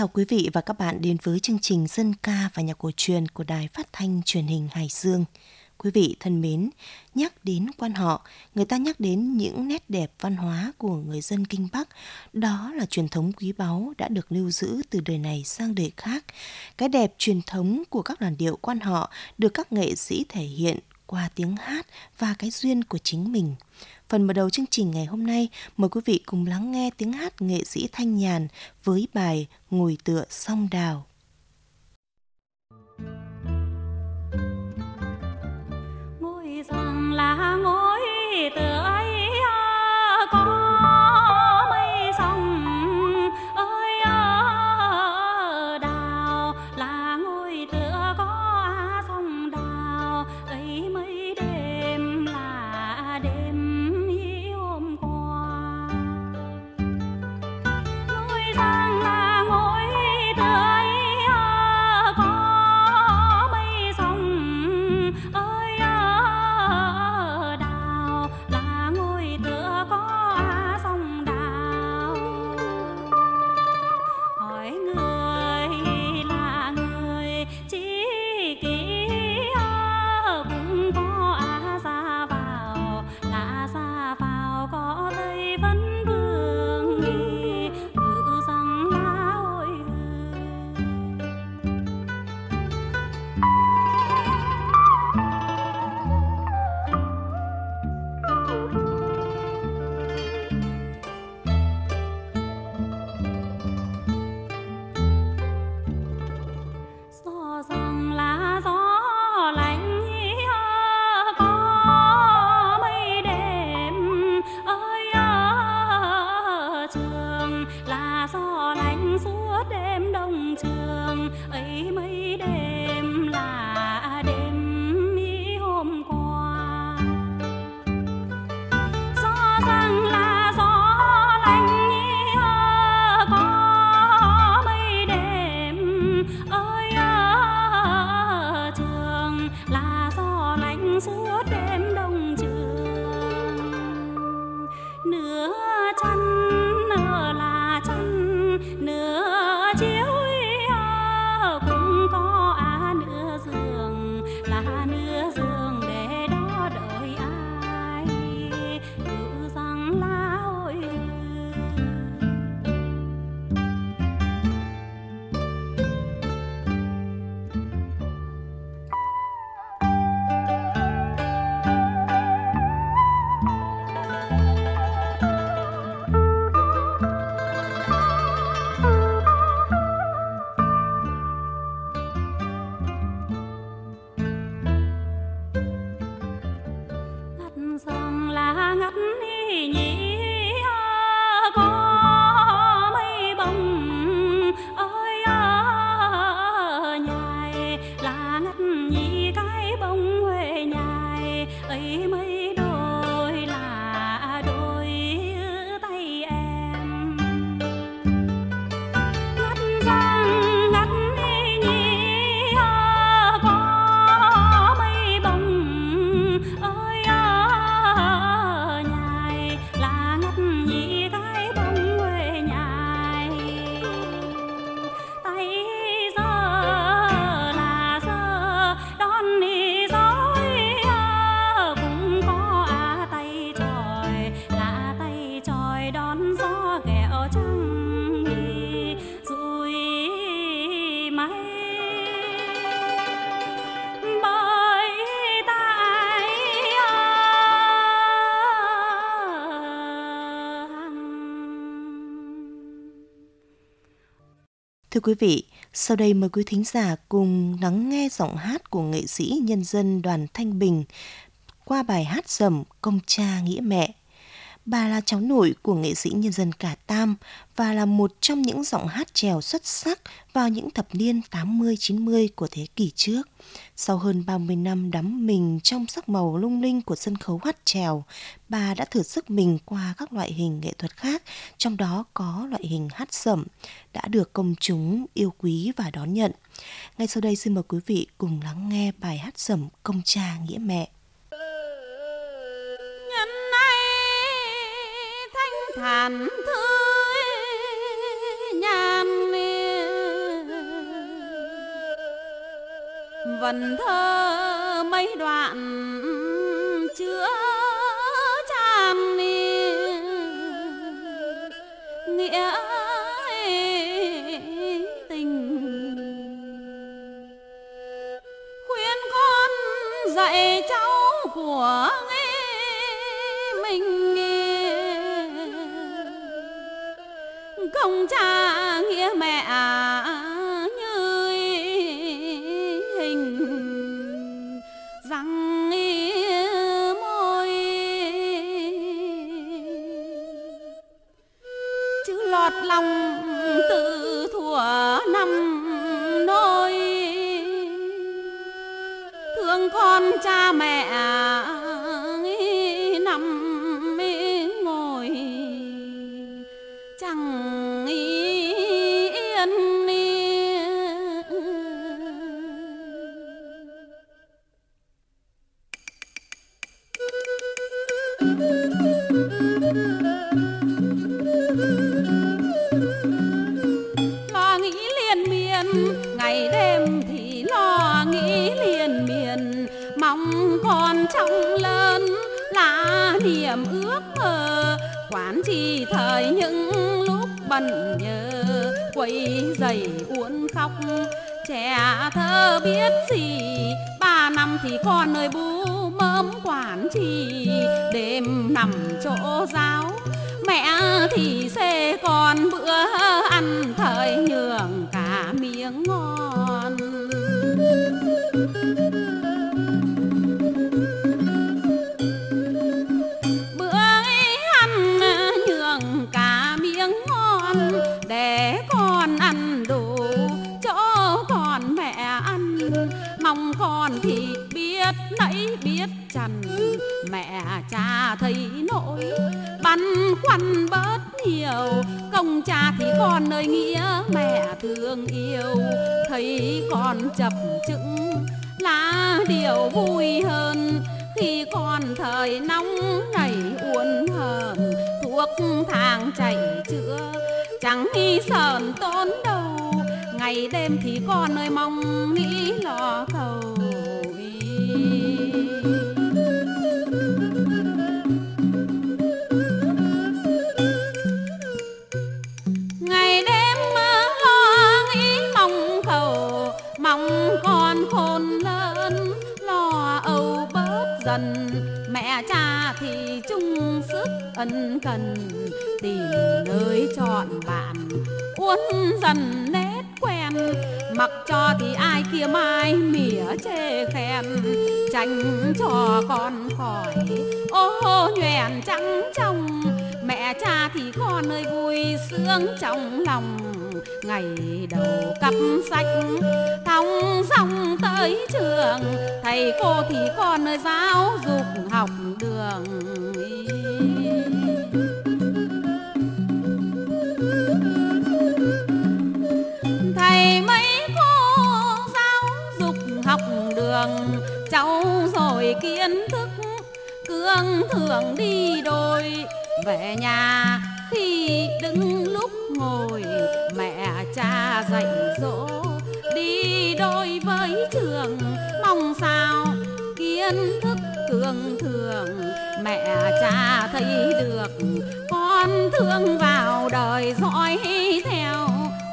Chào quý vị và các bạn đến với chương trình Dân ca và nhạc cổ truyền của Đài Phát thanh Truyền hình Hải Dương. Quý vị thân mến, nhắc đến quan họ, người ta nhắc đến những nét đẹp văn hóa của người dân Kinh Bắc. Đó là truyền thống quý báu đã được lưu giữ từ đời này sang đời khác. Cái đẹp truyền thống của các làn điệu quan họ được các nghệ sĩ thể hiện qua tiếng hát và cái duyên của chính mình. Phần mở đầu chương trình ngày hôm nay, mời quý vị cùng lắng nghe tiếng hát nghệ sĩ Thanh Nhàn với bài Ngồi tựa song đào. Nửa chân nửa là chân nửa ప్రేమయ Thưa quý vị, sau đây mời quý thính giả cùng lắng nghe giọng hát của nghệ sĩ nhân dân đoàn Thanh Bình qua bài hát dầm Công cha nghĩa mẹ. Bà là cháu nội của nghệ sĩ nhân dân Cả Tam và là một trong những giọng hát trèo xuất sắc vào những thập niên 80-90 của thế kỷ trước. Sau hơn 30 năm đắm mình trong sắc màu lung linh của sân khấu hát trèo, bà đã thử sức mình qua các loại hình nghệ thuật khác, trong đó có loại hình hát sẩm, đã được công chúng yêu quý và đón nhận. Ngay sau đây xin mời quý vị cùng lắng nghe bài hát sẩm Công cha nghĩa mẹ. thản thơi nhàn vần thơ mấy đoạn chữa tràn nghĩa tình. Khuyên con dạy cháu của mình. Không cha nghĩa mẹ à. Thời những lúc bận nhớ quấy dày uốn khóc. Trẻ thơ biết gì, ba năm thì con nơi bú mớm quản trì. Đêm nằm chỗ giáo, mẹ thì xê con bữa ăn thời nhường. Mẹ cha thấy nỗi băn khoăn bớt nhiều. Công cha thì con nơi nghĩa, mẹ thương yêu. Thấy con chập chững là điều vui hơn. Khi con thời nóng nảy uốn hờn, thuốc thang chạy chữa. Chẳng nghi sờn tốn đâu, ngày đêm thì con ơi mong nghĩ lo cầu bớt mẹ cha thì chung sức ân cần, tìm nơi chọn bạn uốn dần nét quen, mặc cho thì ai kia mai mỉa chê khen. Tránh cho con khỏi ô nhoèn trắng trong mẹ cha thì con ơi vui sướng trong lòng. Ngày đầu cặp sách, thong dong tới trường. Thầy cô thì con ơi giáo dục học đường. Thầy mấy cô giáo dục học đường. Cháu rồi kiến thức, cương thường đi đôi về nhà. Khi đứng lúc ngồi, mẹ cha dạy dỗ, đi đôi với trường, mong sao kiến thức thường thường. Mẹ cha thấy được, con thương vào đời dõi theo,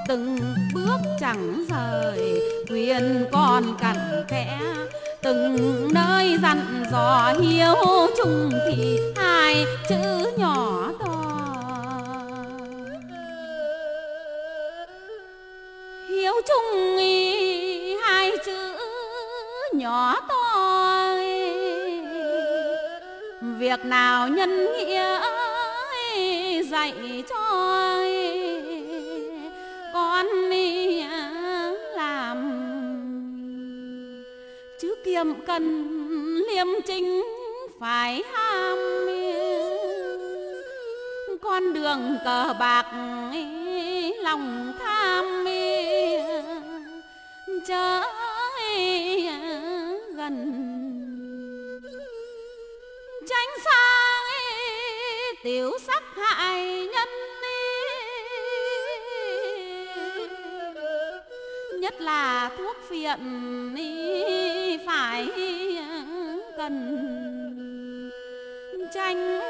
từng bước chẳng rời quyền con cặn kẽ từng nơi dặn dò hiếu chung thì hai chữ nhỏ to. Hiếu chung ý hai chữ nhỏ to. Việc nào nhân nghĩa dạy cho chứ cần liêm chính phải ham con đường cờ bạc lòng tham chớ gần. Tránh xa tiểu sắc hại nhân nhất là thuốc phiện phải cần tranh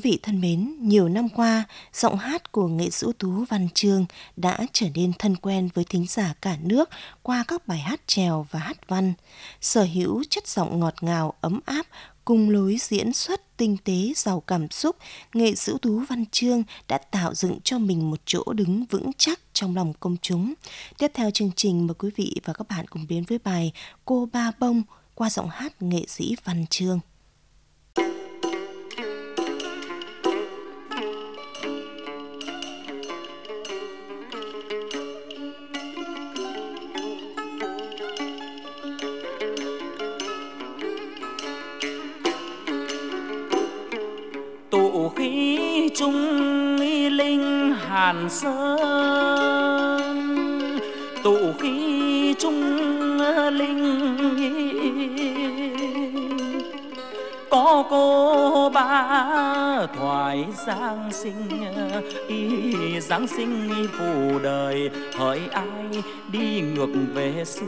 quý vị thân mến, nhiều năm qua, giọng hát của nghệ sĩ tú Văn Trương đã trở nên thân quen với thính giả cả nước qua các bài hát trèo và hát văn, sở hữu chất giọng ngọt ngào, ấm áp cùng lối diễn xuất tinh tế giàu cảm xúc, nghệ sĩ tú Văn Trương đã tạo dựng cho mình một chỗ đứng vững chắc trong lòng công chúng. Tiếp theo chương trình mời quý vị và các bạn cùng đến với bài Cô Ba Bông qua giọng hát nghệ sĩ Văn Trương. Sơn tụ khí trung linh. Có cô ba thoại giáng sinh, y giáng sinh y phù đời, hỡi ai đi ngược về xuôi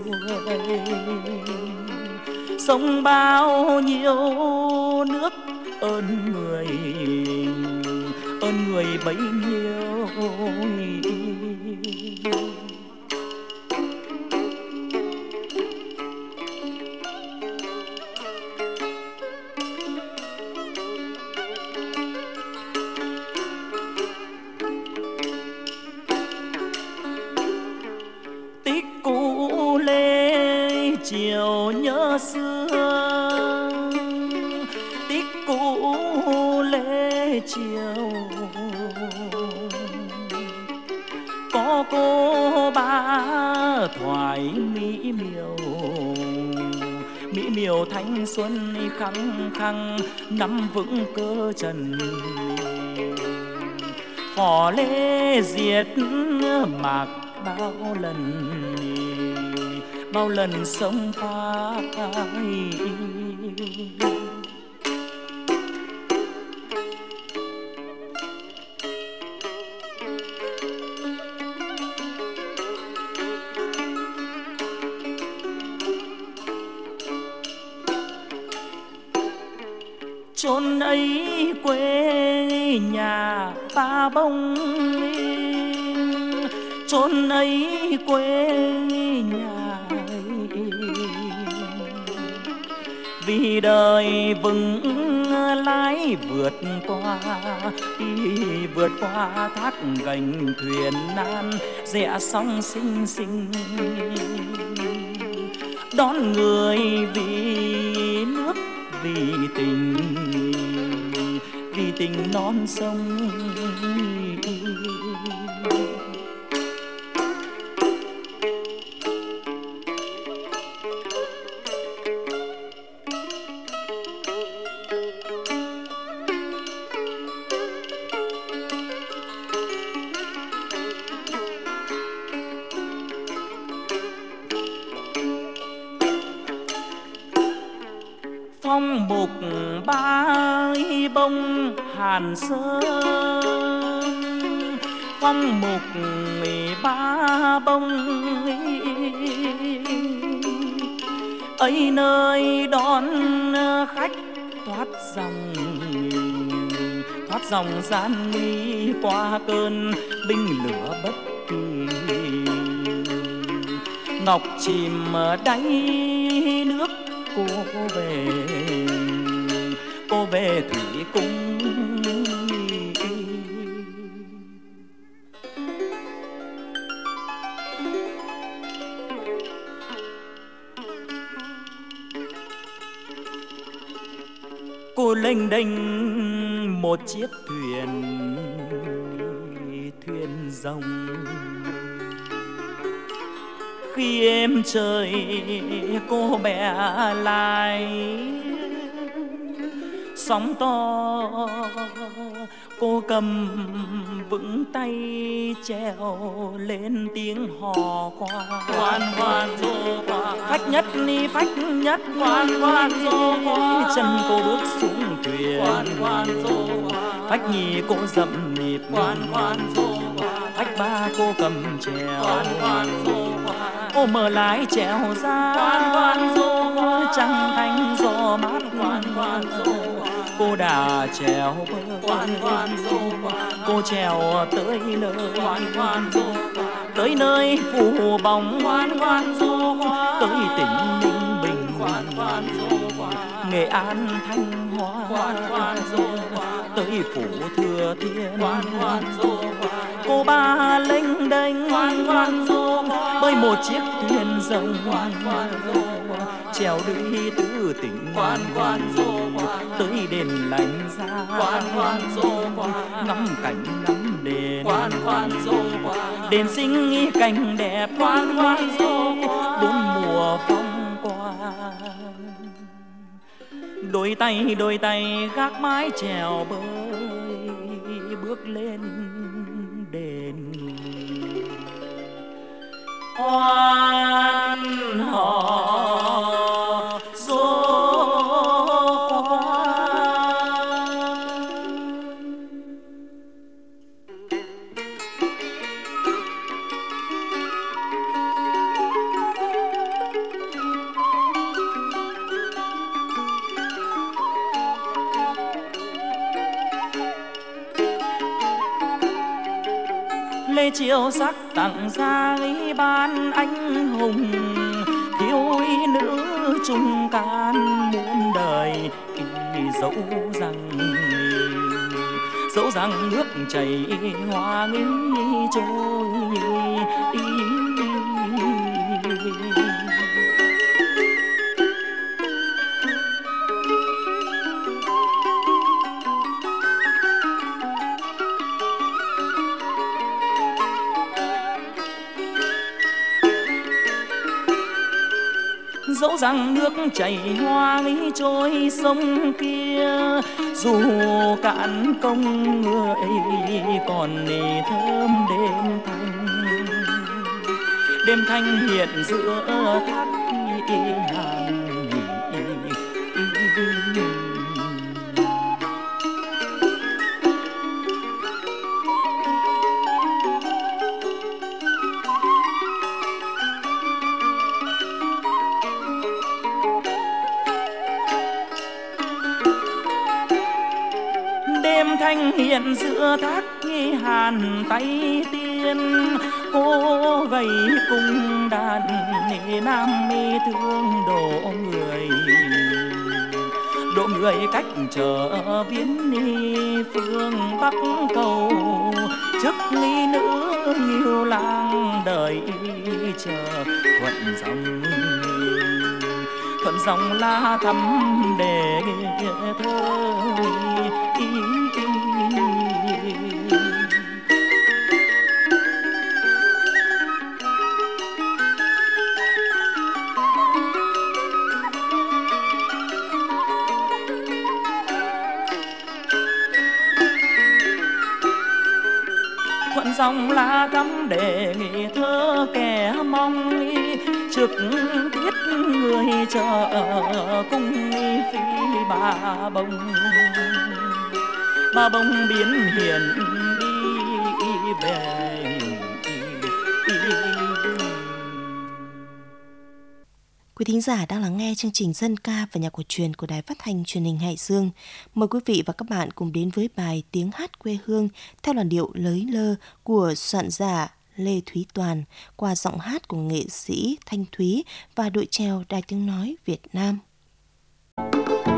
sông bao nhiêu nước, ơn người ơn người bấy nhiêu. 有你。的 thanh xuân khăng khăng, nắm vững cơ trần. Phò lê diệt mạc bao lần bao lần sông phai nhà ba bông chốn ấy quê nhà vì đời vững lái vượt qua vượt qua thác gành thuyền nan, rẽ sóng xinh xinh. Đón người vì nước, vì tình tình non sông. Phong mục ba bông hàn sơn, phong mục ba bông ấy nơi đón khách thoát dòng thoát dòng gian nguy qua cơn binh lửa bất kỳ. Ngọc chìm ở đáy nước cô về thủy cung cô lênh đênh một chiếc thuyền thuyền rồng. Khi em trời, cô bé lại sóng to. Cô cầm vững tay treo lên tiếng hò qua. Quan quan dô qua. Phách nhất ni phách nhất quan quan dô qua. Chân cô bước xuống thuyền. Quan quan dô qua. Phách nhì cô dậm nhịp quan quan dô qua. Phách ba cô cầm trèo. Quan quan dô qua. Cô mở lái trèo ra. Quan quan dô trăng thanh gió mát. Quan quan dô cô đà trèo bơi quan quan dô cô trèo tới nơi quan quan dô tới nơi phủ bóng. Quan quan dô tới tỉnh ninh bình. Quan quan dô nghệ an thanh hóa. Quan quan dô tới phủ thừa thiên. Quan quan dô cô ba lênh đênh. Quan quan dô bơi một chiếc thuyền rồng. Quan quan dô trèo đi từ tỉnh quan quan dô tới đền lành ra quan quan dô ngắm cảnh ngắm đền quan quan dô đền sinh nghi cảnh đẹp. Quan quan dô bốn mùa phong qua. Đôi tay đôi tay gác mái chèo bơi bước lên đền oan họ lê sắc tặng ra ban anh hùng, thiếu y nữ trung can muôn đời dẫu rằng dẫu rằng nước chảy hoa nghi trôi. Dẫu rằng nước chảy hoa ấy trôi sông kia, dù cạn công người còn nề thơm đêm thanh. Đêm thanh hiện giữa thác hàng hiện giữa thác nghi hàn tay tiên. Cô gầy cung đàn nam mi thương độ người. Độ người cách trở viễn ni, phương bắc cầu. Chức nghi nữ nhiều lang đời chờ thuận dòng. Thuận dòng la thắm để thơ thuận dòng lá cắm để nghỉ thơ kẻ mong trực tiết người chờ cung phi bà bông bà bông biến hiền đi về Quý thính giả đang lắng nghe chương trình dân ca và nhạc cổ truyền của Đài Phát thanh Truyền hình Hải Dương. Mời quý vị và các bạn cùng đến với bài Tiếng hát quê hương theo làn điệu lới lơ của soạn giả Lê Thúy Toàn qua giọng hát của nghệ sĩ Thanh Thúy và đội trèo Đài Tiếng Nói Việt Nam. anh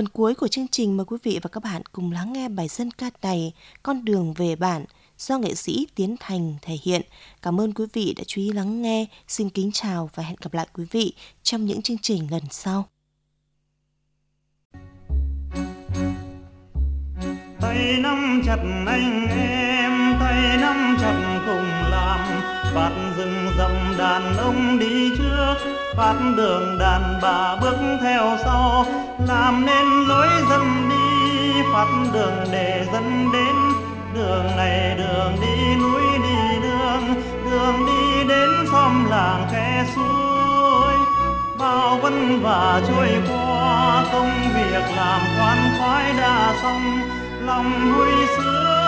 Phần cuối của chương trình mời quý vị và các bạn cùng lắng nghe bài dân ca này, Con đường về bản do nghệ sĩ Tiến Thành thể hiện. Cảm ơn quý vị đã chú ý lắng nghe. Xin kính chào và hẹn gặp lại quý vị trong những chương trình lần sau. tay nắm chặt anh em, tay nắm chặt cùng làm Bạt rừng rậm đàn ông đi trước phát đường đàn bà bước theo sau. Làm nên lối dân đi, phát đường để dân đến. Đường này đường đi, núi đi đường. Đường đi đến xóm làng khe suối. Bao vất vả trôi qua, công việc làm khoan khoái đã xong. Lòng vui sướng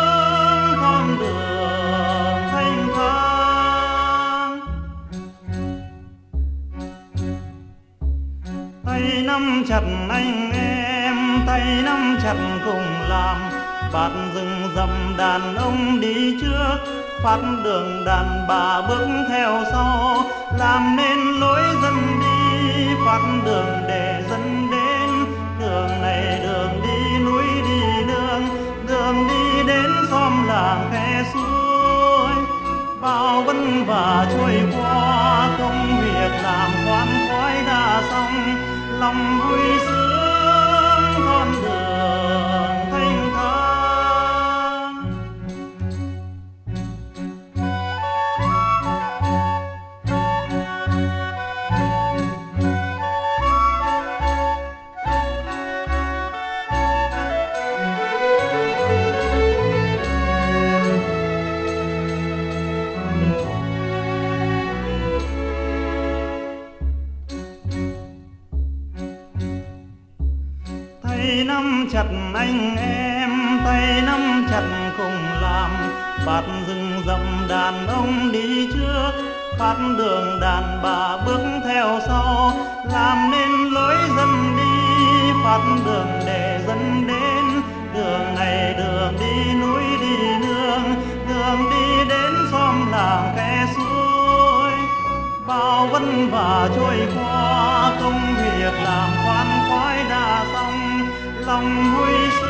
chặt anh em, tay nắm chặt cùng làm. Bạt rừng dầm đàn ông đi trước, phát đường đàn bà bước theo sau. Làm nên lối dân đi, phát đường để dân đến. Đường này đường đi, núi đi đường. Đường đi đến xóm làng khe suối. Bao vất vả trôi qua, công việc làm khoan khoái đã xong lòng vui sướng con đường chặt anh em, tay nắm chặt cùng làm. Bạt rừng rậm đàn ông đi trước phát đường đàn bà bước theo sau. Làm nên lối dân đi phát đường để dân đến. Đường này đường đi, núi đi nương. Đường đi đến xóm làng khe suối. Bao vất vả trôi qua, công việc làm khoan khoái đa lòng vui sướng con đường